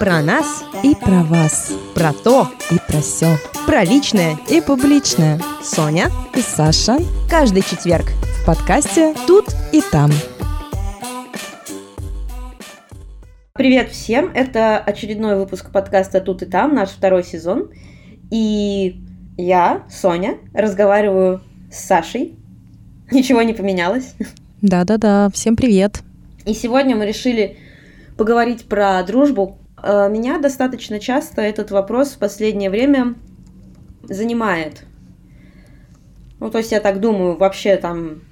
Про нас и про вас. Про то и про все. Про личное и публичное. Соня и Саша. Каждый четверг в подкасте «Тут и там». Привет всем! Это очередной выпуск подкаста «Тут и там», наш второй сезон. И я, Соня, разговариваю с Сашей. Ничего не поменялось. Да-да-да, всем привет. И сегодня мы решили поговорить про дружбу. Э, меня достаточно часто этот вопрос в последнее время занимает. Ну, то есть я так думаю, вообще там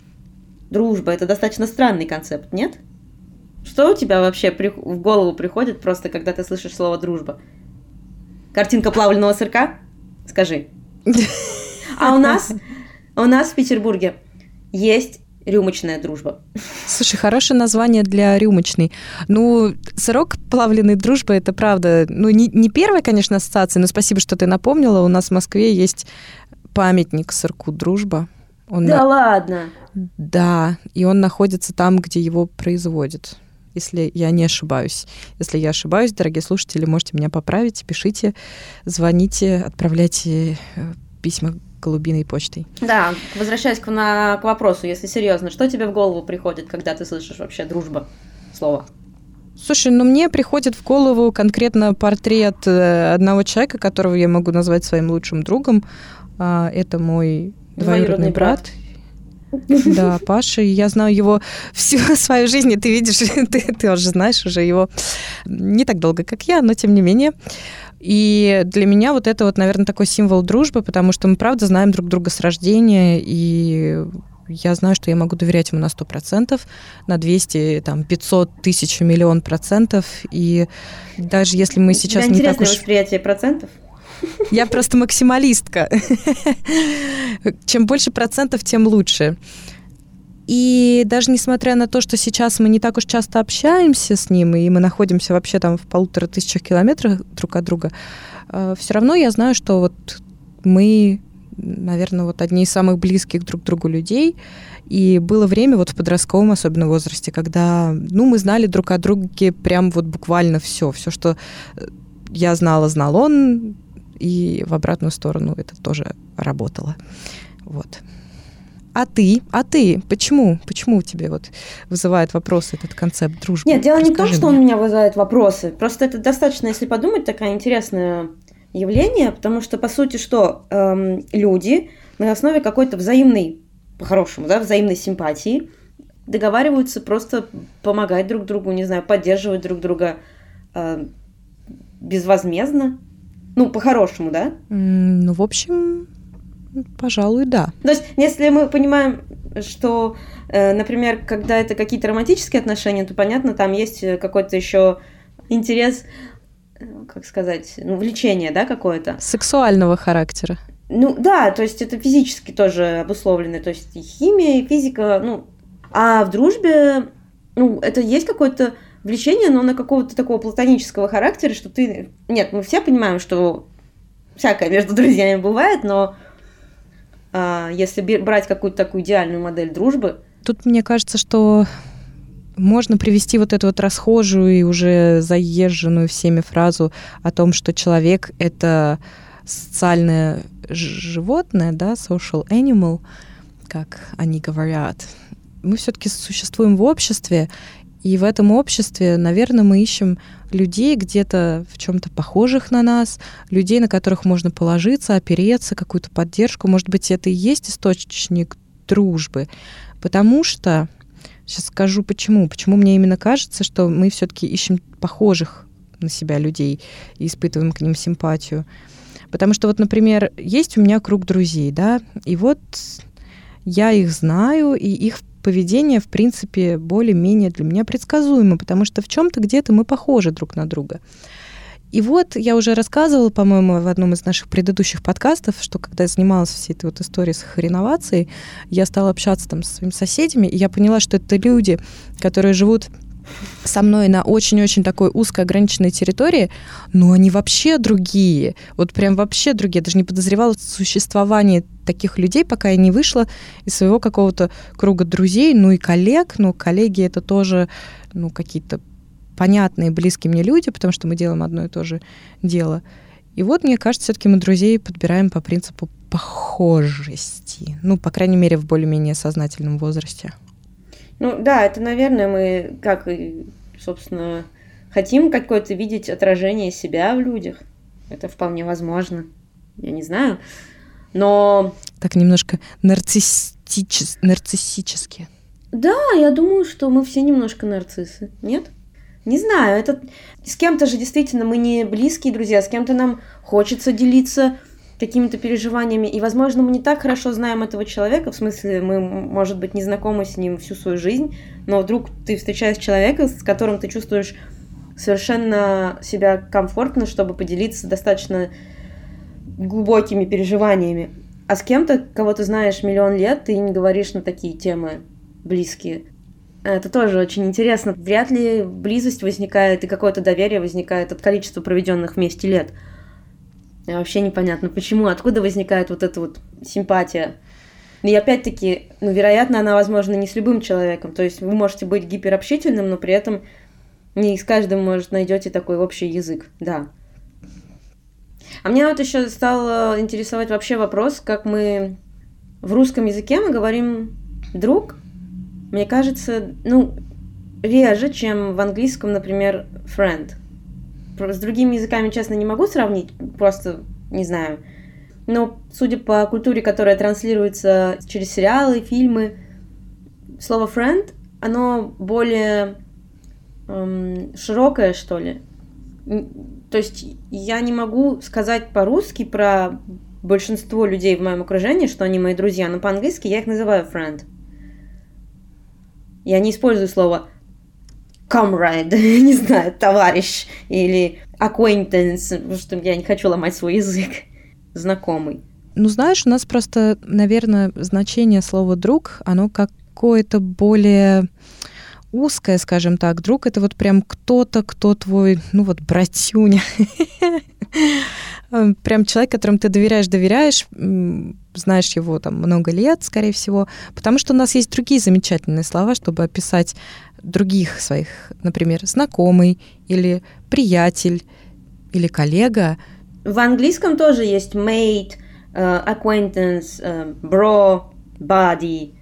дружба это достаточно странный концепт, нет? Что у тебя вообще при... в голову приходит просто, когда ты слышишь слово дружба? Картинка плавленного сырка? Скажи. А у нас, у нас в Петербурге есть рюмочная дружба. Слушай, хорошее название для рюмочной. Ну, сырок плавленый дружба, это правда. Ну, не, не первая, конечно, ассоциация, но спасибо, что ты напомнила. У нас в Москве есть памятник сырку дружба. Он да на... ладно? Да, и он находится там, где его производят если я не ошибаюсь. Если я ошибаюсь, дорогие слушатели, можете меня поправить, пишите, звоните, отправляйте э, письма голубиной почтой. Да, возвращаясь к, на, к вопросу, если серьезно, что тебе в голову приходит, когда ты слышишь вообще дружба слово? Слушай, ну мне приходит в голову конкретно портрет э, одного человека, которого я могу назвать своим лучшим другом. А, это мой двоюродный брат. брат. Да, Паша, я знаю его всю свою жизнь, и ты видишь, ты, ты уже знаешь уже его не так долго, как я, но тем не менее. И для меня вот это вот, наверное, такой символ дружбы, потому что мы, правда, знаем друг друга с рождения, и я знаю, что я могу доверять ему на 100%, на 200, там, 500 тысяч, миллион процентов. И даже если мы сейчас не так уж... восприятие процентов? Я просто максималистка. Чем больше процентов, тем лучше. И даже несмотря на то, что сейчас мы не так уж часто общаемся с ним, и мы находимся вообще там в полутора тысячах километрах друг от друга, э, все равно я знаю, что вот мы, наверное, вот одни из самых близких друг к другу людей. И было время вот в подростковом особенно возрасте, когда, ну, мы знали друг о друге прям вот буквально все. Все, что э, я знала, знал он, и в обратную сторону это тоже работало. Вот. А ты? А ты? Почему? Почему тебе вот вызывает вопросы этот концепт дружбы? Нет, дело Расскажи не в том, что он меня вызывает вопросы. Просто это достаточно, если подумать, такое интересное явление, потому что, по сути, что эм, люди на основе какой-то взаимной, по-хорошему, да, взаимной симпатии договариваются просто помогать друг другу, не знаю, поддерживать друг друга э, безвозмездно. Ну, по-хорошему, да? Ну, в общем, Пожалуй, да. То есть, если мы понимаем, что, э, например, когда это какие-то романтические отношения, то понятно, там есть какой-то еще интерес, э, как сказать, ну, влечение, да, какое-то. Сексуального характера. Ну да, то есть это физически тоже обусловлено, то есть и химия, и физика, ну, а в дружбе, ну, это есть какое-то влечение, но на какого-то такого платонического характера, что ты... Нет, мы все понимаем, что всякое между друзьями бывает, но если брать какую-то такую идеальную модель дружбы. Тут мне кажется, что можно привести вот эту вот расхожую и уже заезженную всеми фразу о том, что человек — это социальное животное, да, social animal, как они говорят. Мы все-таки существуем в обществе, и в этом обществе, наверное, мы ищем людей где-то в чем-то похожих на нас, людей, на которых можно положиться, опереться, какую-то поддержку. Может быть, это и есть источник дружбы. Потому что, сейчас скажу почему, почему мне именно кажется, что мы все-таки ищем похожих на себя людей и испытываем к ним симпатию. Потому что вот, например, есть у меня круг друзей, да, и вот я их знаю, и их поведение, в принципе, более-менее для меня предсказуемо, потому что в чем-то где-то мы похожи друг на друга. И вот я уже рассказывала, по-моему, в одном из наших предыдущих подкастов, что когда я занималась всей этой вот историей с реновацией, я стала общаться там со своими соседями, и я поняла, что это люди, которые живут со мной на очень-очень такой узкой ограниченной территории, но они вообще другие. Вот прям вообще другие. Я даже не подозревала существование таких людей, пока я не вышла из своего какого-то круга друзей, ну и коллег. Ну, коллеги это тоже, ну, какие-то понятные, близкие мне люди, потому что мы делаем одно и то же дело. И вот, мне кажется, все-таки мы друзей подбираем по принципу похожести. Ну, по крайней мере, в более-менее сознательном возрасте. Ну да, это, наверное, мы, как, собственно, хотим какое-то видеть отражение себя в людях. Это вполне возможно. Я не знаю. Но... Так немножко нарциссичес... нарциссически. Да, я думаю, что мы все немножко нарциссы. Нет? Не знаю, это с кем-то же действительно мы не близкие друзья, с кем-то нам хочется делиться какими-то переживаниями, и, возможно, мы не так хорошо знаем этого человека, в смысле, мы, может быть, не знакомы с ним всю свою жизнь, но вдруг ты встречаешь человека, с которым ты чувствуешь совершенно себя комфортно, чтобы поделиться достаточно глубокими переживаниями. А с кем-то, кого ты знаешь миллион лет, ты не говоришь на такие темы близкие. Это тоже очень интересно. Вряд ли близость возникает и какое-то доверие возникает от количества проведенных вместе лет. Вообще непонятно, почему, откуда возникает вот эта вот симпатия. И опять-таки, ну, вероятно, она возможна не с любым человеком. То есть вы можете быть гиперобщительным, но при этом не с каждым, может, найдете такой общий язык. Да. А мне вот еще стал интересовать вообще вопрос, как мы в русском языке мы говорим друг, мне кажется, ну, реже, чем в английском, например, friend. С другими языками, честно, не могу сравнить, просто не знаю. Но судя по культуре, которая транслируется через сериалы, фильмы, слово friend, оно более эм, широкое, что ли. То есть я не могу сказать по-русски про большинство людей в моем окружении, что они мои друзья, но по-английски я их называю friend. Я не использую слово comrade, не знаю, товарищ или acquaintance, потому что я не хочу ломать свой язык. Знакомый. Ну, знаешь, у нас просто, наверное, значение слова «друг», оно какое-то более узкое, скажем так. Друг — это вот прям кто-то, кто твой, ну вот, братюня. Прям человек, которому ты доверяешь, доверяешь, знаешь его там много лет, скорее всего, потому что у нас есть другие замечательные слова, чтобы описать других своих, например, знакомый или приятель или коллега. В английском тоже есть mate, uh, acquaintance, uh, bro, buddy,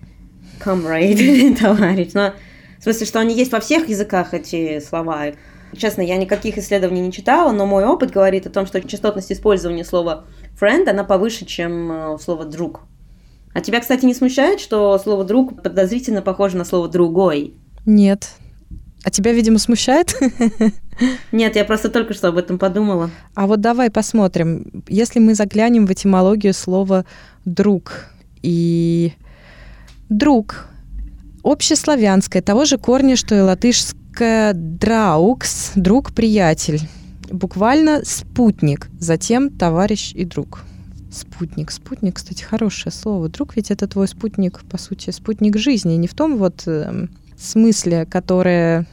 comrade, товарищ. Но смысле, что они есть во всех языках, эти слова. Честно, я никаких исследований не читала, но мой опыт говорит о том, что частотность использования слова friend, она повыше, чем э, слово друг. А тебя, кстати, не смущает, что слово друг подозрительно похоже на слово другой? Нет. А тебя, видимо, смущает? Нет, я просто только что об этом подумала. А вот давай посмотрим. Если мы заглянем в этимологию слова друг и друг общеславянское, того же корня, что и латышское драукс, друг-приятель. Буквально спутник, затем товарищ и друг. Спутник. Спутник, кстати, хорошее слово. Друг ведь это твой спутник, по сути, спутник жизни. Не в том вот э, смысле, которое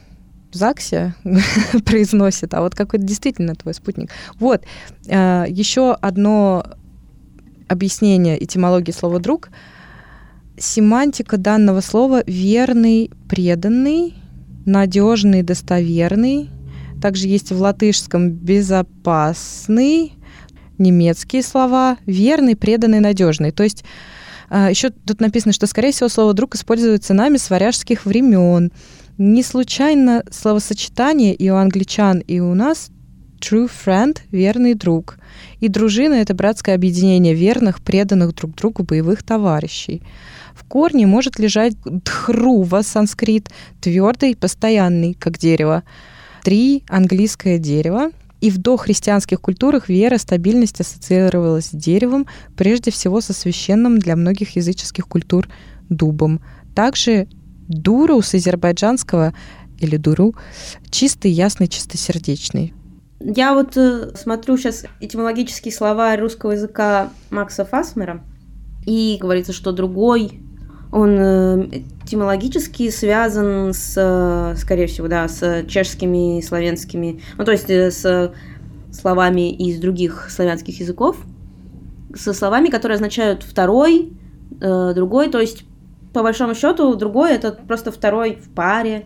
в ЗАГСе произносит, а вот какой-то действительно твой спутник. Вот. Э, еще одно объяснение этимологии слова «друг» — семантика данного слова верный, преданный, надежный, достоверный. Также есть в латышском безопасный, немецкие слова верный, преданный, надежный. То есть а, еще тут написано, что, скорее всего, слово «друг» используется нами с варяжских времен. Не случайно словосочетание и у англичан, и у нас true friend — верный друг. И дружина — это братское объединение верных, преданных друг другу боевых товарищей. В корне может лежать дхрува, санскрит, твердый, постоянный, как дерево. Три, английское дерево. И в дохристианских культурах вера, стабильность ассоциировалась с деревом, прежде всего со священным для многих языческих культур дубом. Также дуру с азербайджанского или дуру чистый, ясный, чистосердечный. Я вот э, смотрю сейчас этимологические слова русского языка Макса Фасмера, и говорится, что другой он э, этимологически связан с, э, скорее всего, да, с чешскими, славянскими, ну, то есть э, с словами из других славянских языков, со словами, которые означают второй, другой, то есть по большому счету другой это просто второй в паре.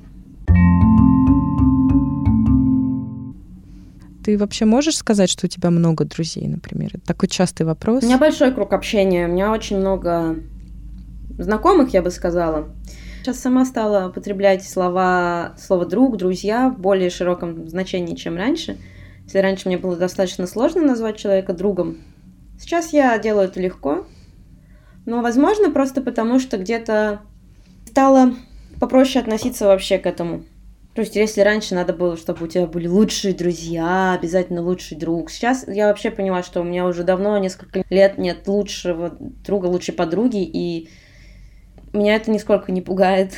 Ты вообще можешь сказать, что у тебя много друзей, например? Это такой частый вопрос. У меня большой круг общения, у меня очень много знакомых, я бы сказала. Сейчас сама стала употреблять слова, слово друг, друзья в более широком значении, чем раньше. Если раньше мне было достаточно сложно назвать человека другом, сейчас я делаю это легко. Но, возможно, просто потому, что где-то стало попроще относиться вообще к этому. То есть, если раньше надо было, чтобы у тебя были лучшие друзья, обязательно лучший друг. Сейчас я вообще поняла, что у меня уже давно, несколько лет нет лучшего друга, лучшей подруги, и меня это нисколько не пугает.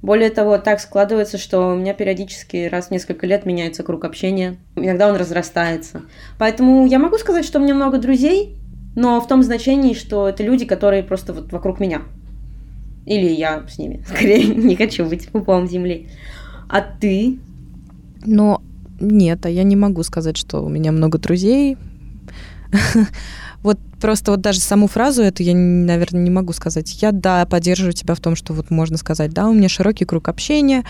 Более того, так складывается, что у меня периодически раз в несколько лет меняется круг общения. Иногда он разрастается. Поэтому я могу сказать, что у меня много друзей, но в том значении, что это люди, которые просто вот вокруг меня. Или я с ними. Скорее, не хочу быть пупом земли. А ты? Но нет, а я не могу сказать, что у меня много друзей. Вот просто вот даже саму фразу эту я, наверное, не могу сказать. Я, да, поддерживаю тебя в том, что вот можно сказать, да, у меня широкий круг общения,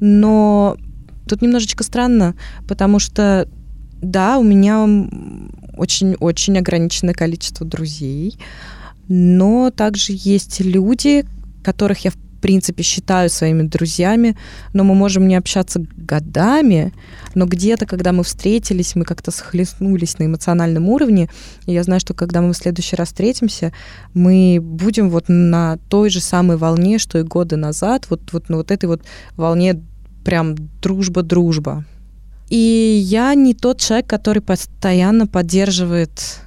но тут немножечко странно, потому что, да, у меня очень-очень ограниченное количество друзей, но также есть люди, которых я в принципе, считаю своими друзьями, но мы можем не общаться годами, но где-то, когда мы встретились, мы как-то схлестнулись на эмоциональном уровне, и я знаю, что когда мы в следующий раз встретимся, мы будем вот на той же самой волне, что и годы назад, вот, вот на вот этой вот волне прям дружба-дружба. И я не тот человек, который постоянно поддерживает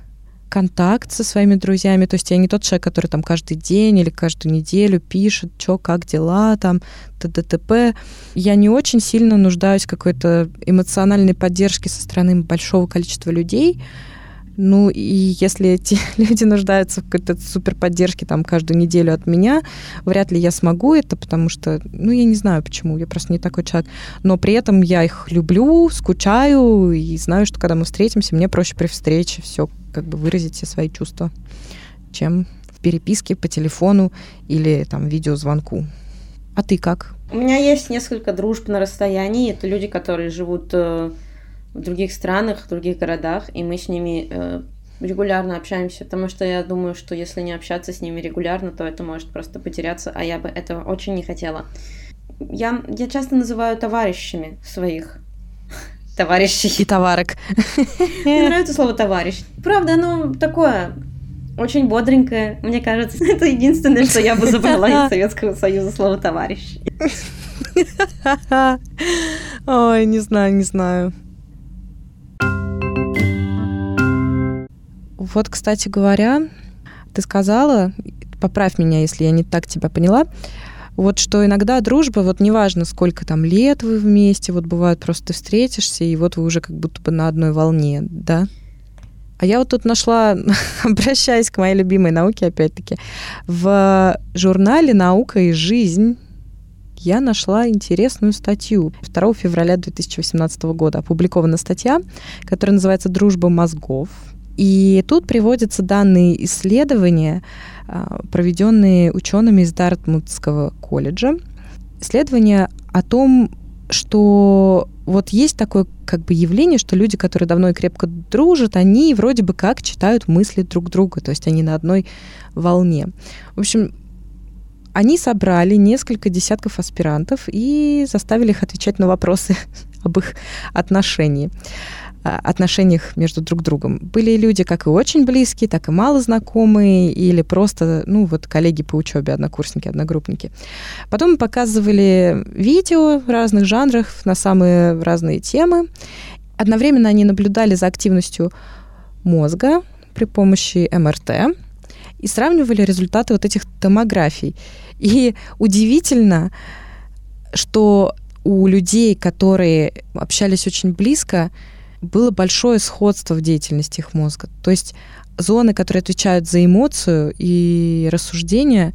контакт со своими друзьями. То есть я не тот человек, который там каждый день или каждую неделю пишет, что, как дела, там, т.д.т.п. Я не очень сильно нуждаюсь в какой-то эмоциональной поддержке со стороны большого количества людей. Ну, и если эти люди нуждаются в какой-то супер поддержке там каждую неделю от меня, вряд ли я смогу это, потому что, ну, я не знаю почему, я просто не такой человек. Но при этом я их люблю, скучаю и знаю, что когда мы встретимся, мне проще при встрече все как бы выразить все свои чувства, чем в переписке по телефону или там видеозвонку. А ты как? У меня есть несколько дружб на расстоянии. Это люди, которые живут э, в других странах, в других городах, и мы с ними э, регулярно общаемся, потому что я думаю, что если не общаться с ними регулярно, то это может просто потеряться, а я бы этого очень не хотела. Я, я часто называю товарищами своих товарищей. И товарок. Мне нравится слово товарищ. Правда, оно такое очень бодренькое. Мне кажется, это единственное, что я бы забрала из Советского Союза слово товарищ. Ой, не знаю, не знаю. Вот, кстати говоря, ты сказала, поправь меня, если я не так тебя поняла, вот что иногда дружба, вот неважно, сколько там лет вы вместе, вот бывает просто встретишься, и вот вы уже как будто бы на одной волне, да? А я вот тут нашла, обращаясь к моей любимой науке, опять-таки, в журнале «Наука и жизнь» я нашла интересную статью. 2 февраля 2018 года опубликована статья, которая называется «Дружба мозгов». И тут приводятся данные исследования, а, проведенные учеными из Дартмутского колледжа. Исследования о том, что вот есть такое как бы явление, что люди, которые давно и крепко дружат, они вроде бы как читают мысли друг друга, то есть они на одной волне. В общем, они собрали несколько десятков аспирантов и заставили их отвечать на вопросы об их отношении. А, отношениях между друг другом. Были люди как и очень близкие, так и мало знакомые, или просто, ну, вот коллеги по учебе, однокурсники, одногруппники. Потом показывали видео в разных жанрах на самые разные темы. Одновременно они наблюдали за активностью мозга при помощи МРТ и сравнивали результаты вот этих томографий. И удивительно, что у людей, которые общались очень близко, было большое сходство в деятельности их мозга. То есть зоны, которые отвечают за эмоцию и рассуждение,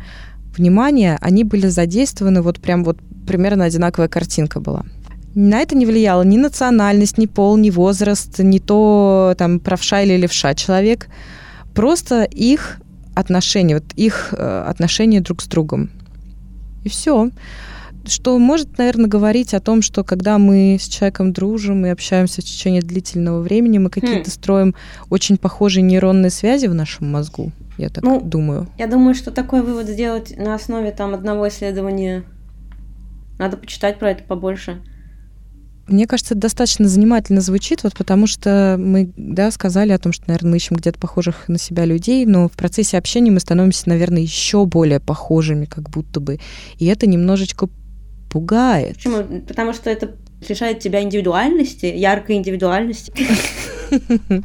внимание, они были задействованы вот прям вот примерно одинаковая картинка была. На это не влияла ни национальность, ни пол, ни возраст, ни то, там, правша или левша человек. Просто их отношения, вот их э, отношения друг с другом. И все. что может, наверное, говорить о том, что когда мы с человеком дружим и общаемся в течение длительного времени, мы какие-то хм. строим очень похожие нейронные связи в нашем мозгу. Я так ну, думаю. Я думаю, что такой вывод сделать на основе там одного исследования. Надо почитать про это побольше. Мне кажется, это достаточно занимательно звучит, вот потому что мы, да, сказали о том, что, наверное, мы ищем где-то похожих на себя людей, но в процессе общения мы становимся, наверное, еще более похожими, как будто бы. И это немножечко пугает. Почему? Потому что это лишает тебя индивидуальности, яркой индивидуальности.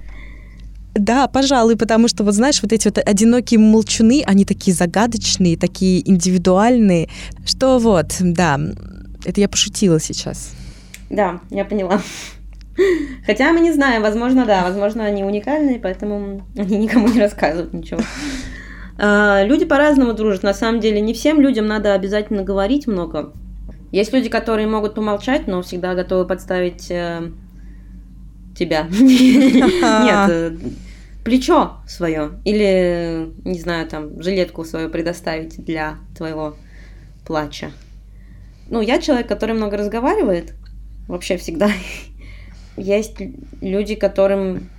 Да, пожалуй, потому что, вот знаешь, вот эти вот одинокие молчуны, они такие загадочные, такие индивидуальные, что вот, да, это я пошутила сейчас. Да, я поняла. Хотя мы не знаем, возможно, да, возможно, они уникальные, поэтому они никому не рассказывают ничего. А, люди по-разному дружат. На самом деле, не всем людям надо обязательно говорить много. Есть люди, которые могут помолчать, но всегда готовы подставить э, тебя. Нет, э, плечо свое. Или, не знаю, там, жилетку свою предоставить для твоего плача. Ну, я человек, который много разговаривает, вообще всегда. Есть люди, которым...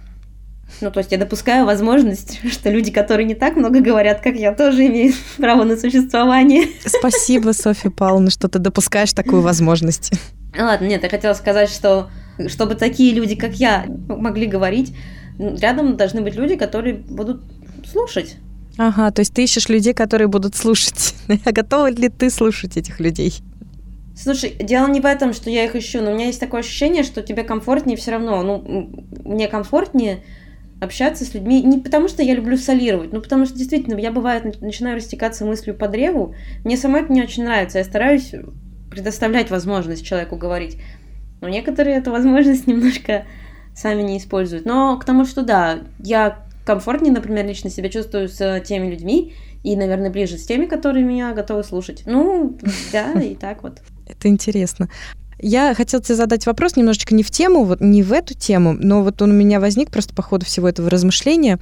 Ну, то есть я допускаю возможность, что люди, которые не так много говорят, как я, тоже имеют право на существование. Спасибо, Софья Павловна, что ты допускаешь такую возможность. Ладно, нет, я хотела сказать, что чтобы такие люди, как я, могли говорить, рядом должны быть люди, которые будут слушать. Ага, то есть ты ищешь людей, которые будут слушать. А готова ли ты слушать этих людей? Слушай, дело не в этом, что я их ищу, но у меня есть такое ощущение, что тебе комфортнее все равно. Ну, мне комфортнее общаться с людьми не потому, что я люблю солировать, но потому что действительно я бывает начинаю растекаться мыслью по древу. Мне самой это не очень нравится. Я стараюсь предоставлять возможность человеку говорить. Но некоторые эту возможность немножко сами не используют. Но к тому, что да, я комфортнее, например, лично себя чувствую с теми людьми, и, наверное, ближе с теми, которые меня готовы слушать. Ну, да, и так вот. Это интересно. Я хотела тебе задать вопрос немножечко не в тему, вот не в эту тему, но вот он у меня возник просто по ходу всего этого размышления.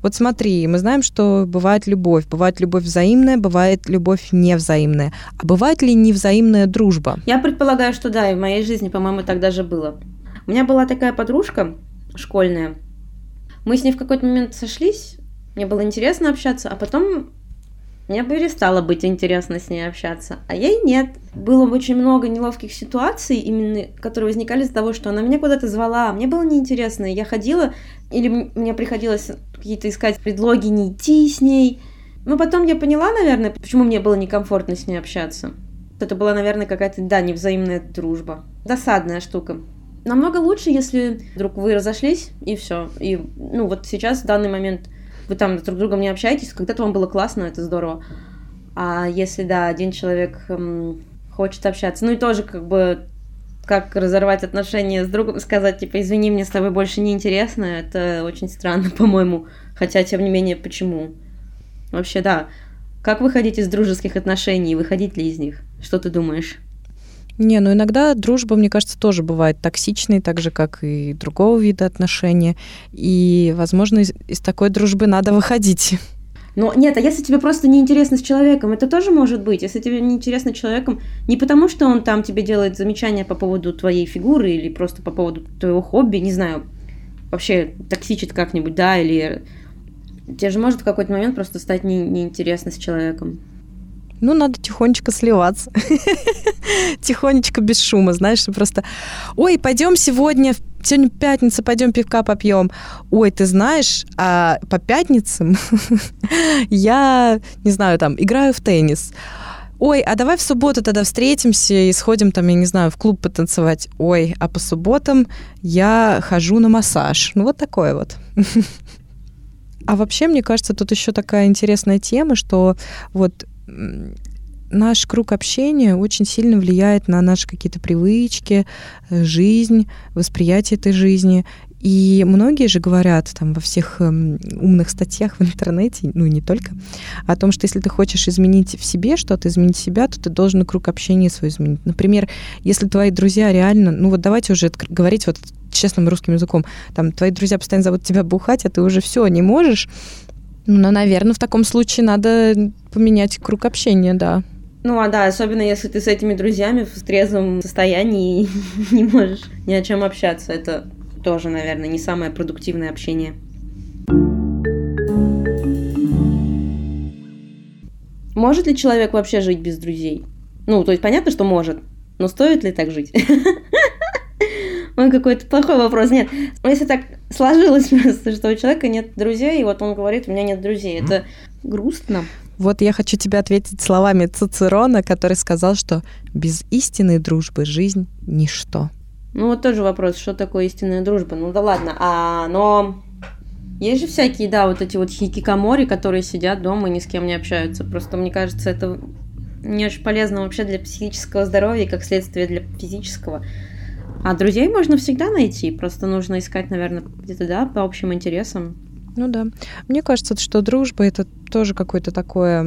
Вот смотри, мы знаем, что бывает любовь, бывает любовь взаимная, бывает любовь невзаимная. А бывает ли невзаимная дружба? Я предполагаю, что да, и в моей жизни, по-моему, так даже было. У меня была такая подружка школьная. Мы с ней в какой-то момент сошлись, мне было интересно общаться, а потом мне перестало быть интересно с ней общаться, а ей нет. Было очень много неловких ситуаций, именно которые возникали из-за того, что она меня куда-то звала, а мне было неинтересно, я ходила, или мне приходилось какие-то искать предлоги не идти с ней. Но потом я поняла, наверное, почему мне было некомфортно с ней общаться. Это была, наверное, какая-то, да, невзаимная дружба. Досадная штука. Намного лучше, если вдруг вы разошлись, и все. И, ну, вот сейчас, в данный момент, вы там друг с другом не общаетесь, когда-то вам было классно, это здорово. А если, да, один человек эм, хочет общаться, ну и тоже как бы как разорвать отношения с другом, сказать, типа, извини, мне с тобой больше не интересно, это очень странно, по-моему. Хотя, тем не менее, почему? Вообще, да. Как выходить из дружеских отношений, выходить ли из них? Что ты думаешь? Не, ну иногда дружба, мне кажется, тоже бывает токсичной, так же, как и другого вида отношения. И, возможно, из, из такой дружбы надо выходить. Но нет, а если тебе просто неинтересно с человеком, это тоже может быть. Если тебе неинтересно с человеком, не потому что он там тебе делает замечания по поводу твоей фигуры или просто по поводу твоего хобби, не знаю, вообще токсичит как-нибудь, да, или тебе же может в какой-то момент просто стать не, неинтересно с человеком. Ну, надо тихонечко сливаться. Тихонечко, без шума, знаешь, просто... Ой, пойдем сегодня, сегодня пятница, пойдем пивка попьем. Ой, ты знаешь, а по пятницам я, не знаю, там, играю в теннис. Ой, а давай в субботу тогда встретимся и сходим там, я не знаю, в клуб потанцевать. Ой, а по субботам я хожу на массаж. Ну, вот такое вот. А вообще, мне кажется, тут еще такая интересная тема, что вот наш круг общения очень сильно влияет на наши какие-то привычки, э, жизнь, восприятие этой жизни. И многие же говорят там во всех эм, умных статьях в интернете, ну не только, о том, что если ты хочешь изменить в себе что-то, изменить себя, то ты должен круг общения свой изменить. Например, если твои друзья реально, ну вот давайте уже говорить вот честным русским языком, там твои друзья постоянно зовут тебя бухать, а ты уже все не можешь, ну, наверное, в таком случае надо поменять круг общения, да. Ну, а да, особенно если ты с этими друзьями в трезвом состоянии не можешь ни о чем общаться. Это тоже, наверное, не самое продуктивное общение. Может ли человек вообще жить без друзей? Ну, то есть понятно, что может, но стоит ли так жить? Он какой-то плохой вопрос. Нет, если так сложилось просто, что у человека нет друзей, и вот он говорит, у меня нет друзей, это грустно. Вот я хочу тебе ответить словами Цицерона, который сказал, что без истинной дружбы жизнь – ничто. Ну вот тоже вопрос, что такое истинная дружба? Ну да ладно, а, но есть же всякие, да, вот эти вот хикикамори, которые сидят дома и ни с кем не общаются. Просто мне кажется, это не очень полезно вообще для психического здоровья, как следствие для физического. А друзей можно всегда найти, просто нужно искать, наверное, где-то, да, по общим интересам. Ну да. Мне кажется, что дружба это тоже какое-то такое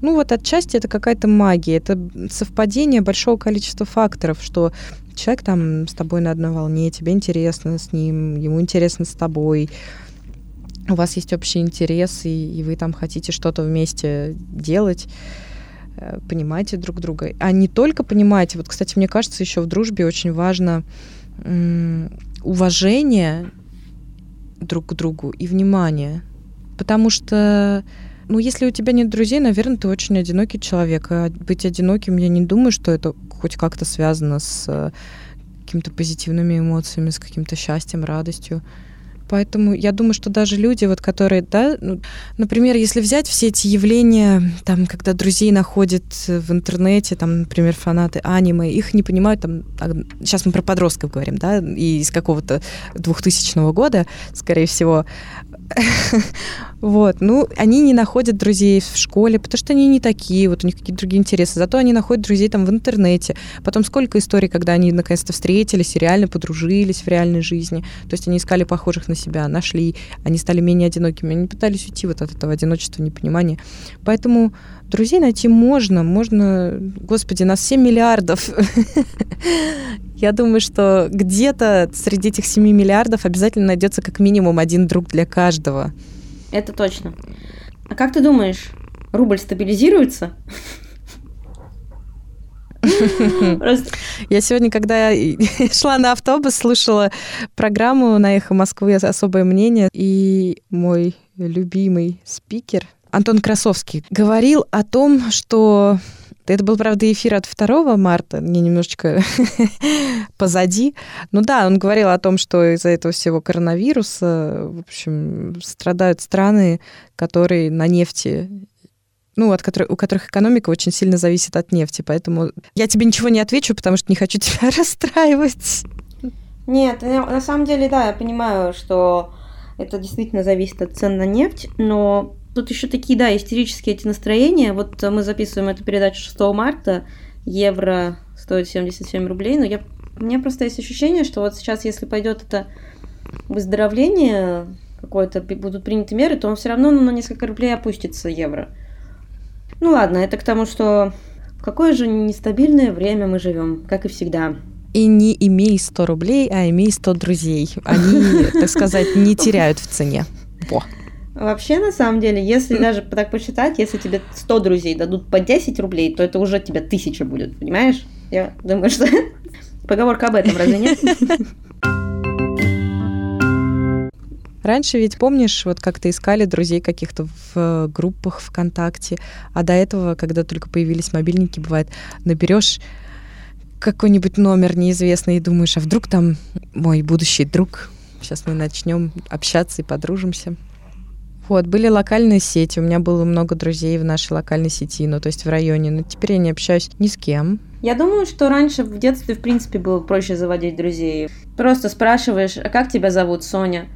ну вот отчасти это какая-то магия, это совпадение большого количества факторов, что человек там с тобой на одной волне, тебе интересно с ним, ему интересно с тобой, у вас есть общий интерес, и, и вы там хотите что-то вместе делать, э, понимаете друг друга. А не только понимаете, вот, кстати, мне кажется, еще в дружбе очень важно уважение друг к другу и внимание. Потому что, ну, если у тебя нет друзей, наверное, ты очень одинокий человек. А быть одиноким, я не думаю, что это хоть как-то связано с э, какими-то позитивными эмоциями, с каким-то счастьем, радостью. Поэтому я думаю, что даже люди, вот, которые, да, ну, например, если взять все эти явления, там, когда друзей находят в интернете, там, например, фанаты аниме, их не понимают, там, сейчас мы про подростков говорим, да, и из какого-то 2000 года, скорее всего, Вот, ну, они не находят друзей в школе, потому что они не такие, вот у них какие-то другие интересы. Зато они находят друзей там в интернете. Потом сколько историй, когда они наконец-то встретились и реально подружились в реальной жизни. То есть они искали похожих на себя, нашли, они стали менее одинокими. Они пытались уйти вот от этого одиночества, непонимания. Поэтому друзей найти можно, можно... Господи, нас 7 миллиардов. Я думаю, что где-то среди этих 7 миллиардов обязательно найдется как минимум один друг для каждого. Это точно. А как ты думаешь, рубль стабилизируется? Я сегодня, когда шла на автобус, слушала программу на «Эхо Москвы» «Особое мнение», и мой любимый спикер Антон Красовский говорил о том, что это был, правда, эфир от 2 марта, мне немножечко позади. Ну да, он говорил о том, что из-за этого всего коронавируса, в общем, страдают страны, которые на нефти ну, от которых, у которых экономика очень сильно зависит от нефти. Поэтому я тебе ничего не отвечу, потому что не хочу тебя расстраивать. Нет, на самом деле, да, я понимаю, что это действительно зависит от цен на нефть, но Тут еще такие, да, истерические эти настроения. Вот мы записываем эту передачу 6 марта. Евро стоит 77 рублей. Но я, у меня просто есть ощущение, что вот сейчас, если пойдет это выздоровление, какое-то будут приняты меры, то он все равно ну, на несколько рублей опустится евро. Ну ладно, это к тому, что в какое же нестабильное время мы живем, как и всегда. И не имей 100 рублей, а имей 100 друзей. Они, так сказать, не теряют в цене. Во. Вообще, на самом деле, если даже так посчитать, если тебе 100 друзей дадут по 10 рублей, то это уже тебе тысяча будет, понимаешь? Я думаю, что поговорка об этом, разве нет? Раньше ведь, помнишь, вот как-то искали друзей каких-то в э, группах ВКонтакте, а до этого, когда только появились мобильники, бывает, наберешь какой-нибудь номер неизвестный и думаешь, а вдруг там мой будущий друг, сейчас мы начнем общаться и подружимся. Вот, были локальные сети, у меня было много друзей в нашей локальной сети, ну, то есть в районе, но теперь я не общаюсь ни с кем. Я думаю, что раньше в детстве, в принципе, было проще заводить друзей. Просто спрашиваешь, а как тебя зовут, Соня?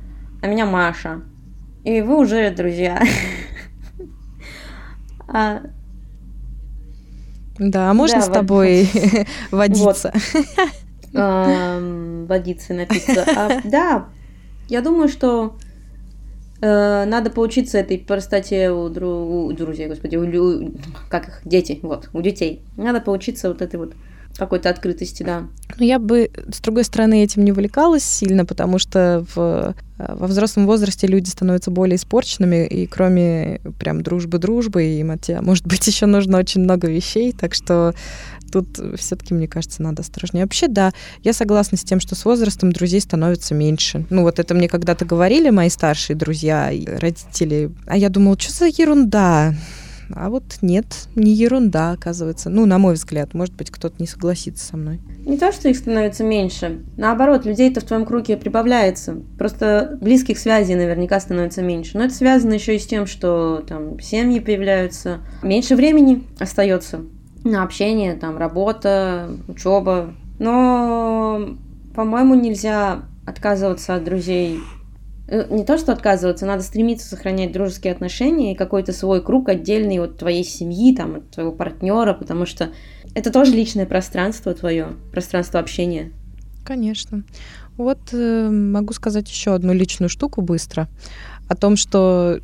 А меня Маша. И вы уже друзья. А... Да, а можно да, с тобой водиться? Водиться, напиться. А, да, я думаю, что надо поучиться этой простоте у, дру... у друзей, господи, у, у как их, дети, вот, у детей. Надо поучиться вот этой вот какой-то открытости, да. Но я бы, с другой стороны, этим не увлекалась сильно, потому что в, э, во взрослом возрасте люди становятся более испорченными, и кроме прям дружбы-дружбы, им от тебя, может быть, еще нужно очень много вещей, так что тут все-таки, мне кажется, надо осторожнее. Вообще, да, я согласна с тем, что с возрастом друзей становится меньше. Ну, вот это мне когда-то говорили мои старшие друзья и родители. А я думала, что за ерунда? А вот нет, не ерунда, оказывается. Ну, на мой взгляд, может быть, кто-то не согласится со мной. Не то, что их становится меньше. Наоборот, людей-то в твоем круге прибавляется. Просто близких связей наверняка становится меньше. Но это связано еще и с тем, что там семьи появляются. Меньше времени остается общение, там, работа, учеба. Но, по-моему, нельзя отказываться от друзей Э, не то, что отказываться, надо стремиться сохранять дружеские отношения и какой-то свой круг отдельный от твоей семьи, там, от твоего партнера, потому что это тоже личное пространство твое, пространство общения. Конечно. Вот э, могу сказать еще одну личную штуку быстро о том, что,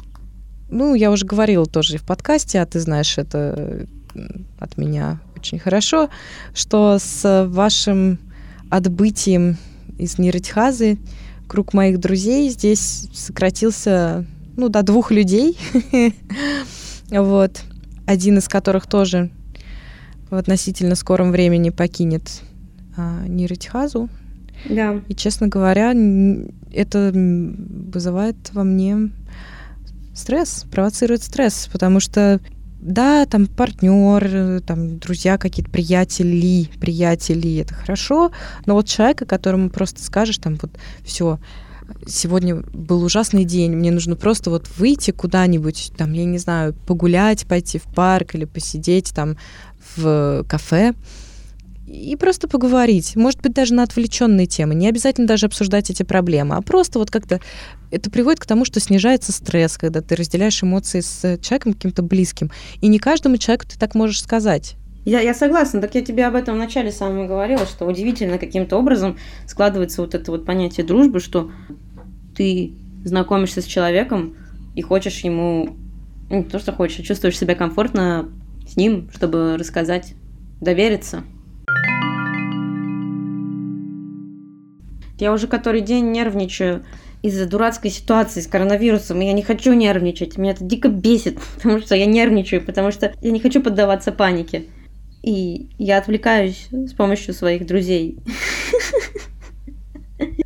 ну, я уже говорила тоже и в подкасте, а ты знаешь это от меня очень хорошо, что с вашим отбытием из Ниритхазы круг моих друзей здесь сократился, ну, до двух людей. Вот. Один из которых тоже в относительно скором времени покинет а, Ниритхазу. Да. И, честно говоря, это вызывает во мне стресс, провоцирует стресс, потому что да, там партнер, там друзья какие-то, приятели, приятели, это хорошо, но вот человека, которому просто скажешь, там вот все, сегодня был ужасный день, мне нужно просто вот выйти куда-нибудь, там, я не знаю, погулять, пойти в парк или посидеть там в кафе, и просто поговорить. Может быть, даже на отвлеченные темы. Не обязательно даже обсуждать эти проблемы, а просто вот как-то это приводит к тому, что снижается стресс, когда ты разделяешь эмоции с человеком каким-то близким. И не каждому человеку ты так можешь сказать. Я, я согласна. Так я тебе об этом в начале самом говорила, что удивительно каким-то образом складывается вот это вот понятие дружбы, что ты знакомишься с человеком и хочешь ему, ну, не то, что хочешь, а чувствуешь себя комфортно с ним, чтобы рассказать, довериться. Я уже который день нервничаю из-за дурацкой ситуации с коронавирусом. И я не хочу нервничать. Меня это дико бесит, потому что я нервничаю, потому что я не хочу поддаваться панике. И я отвлекаюсь с помощью своих друзей.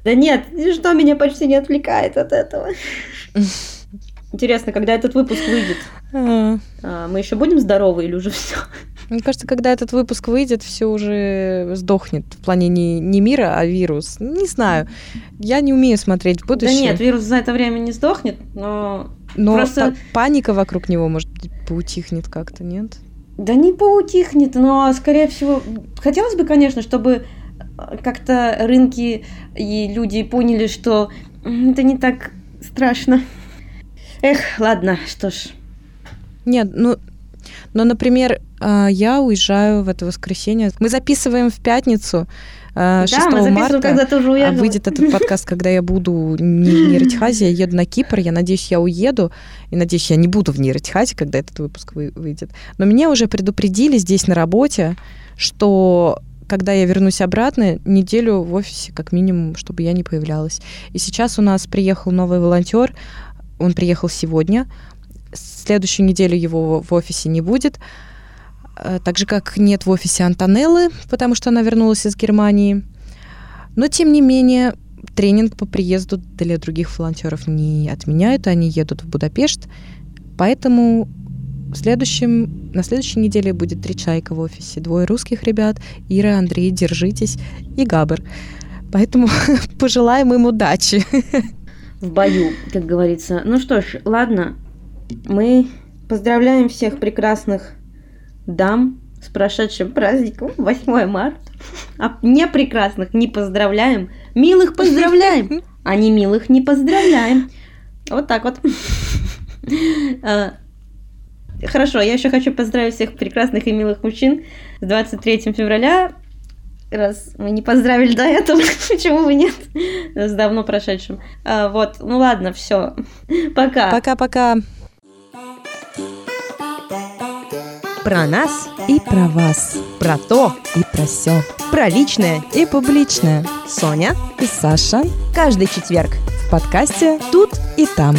Да нет, что меня почти не отвлекает от этого. Интересно, когда этот выпуск выйдет? А, мы еще будем здоровы или уже все? Мне кажется, когда этот выпуск выйдет, все уже сдохнет в плане не, не мира, а вирус. Не знаю. Я не умею смотреть в будущее. Да нет, вирус за это время не сдохнет, но. Но просто... паника вокруг него, может поутихнет как-то, нет? Да не поутихнет, но, скорее всего, хотелось бы, конечно, чтобы э, как-то рынки и люди поняли, что это не так страшно. Эх, ладно, что ж. Нет, ну, но, например, я уезжаю в это воскресенье. Мы записываем в пятницу, 6 а, да, мы марта, когда ты уже а уехала. выйдет этот подкаст, когда я буду не в Нейротихазе, я еду на Кипр, я надеюсь, я уеду, и надеюсь, я не буду в Нейротихазе, когда этот выпуск выйдет. Но меня уже предупредили здесь на работе, что когда я вернусь обратно, неделю в офисе как минимум, чтобы я не появлялась. И сейчас у нас приехал новый волонтер, он приехал сегодня, следующую неделю его в офисе не будет, э, так же, как нет в офисе Антонеллы, потому что она вернулась из Германии. Но, тем не менее, тренинг по приезду для других волонтеров не отменяют, они едут в Будапешт. Поэтому в следующем, на следующей неделе будет три чайка в офисе. Двое русских ребят, Ира, Андрей, держитесь, и Габр. Поэтому пожелаем им удачи. В бою, как говорится. Ну что ж, ладно, мы поздравляем всех прекрасных дам с прошедшим праздником 8 марта. А не прекрасных не поздравляем, милых поздравляем, а не милых не поздравляем. Вот так вот. А, хорошо, я еще хочу поздравить всех прекрасных и милых мужчин с 23 февраля. Раз мы не поздравили до этого, почему бы нет? С давно прошедшим. А, вот, ну ладно, все. Пока. Пока-пока. Про нас и про вас. Про то и про все. Про личное и публичное. Соня и Саша. Каждый четверг в подкасте «Тут и там».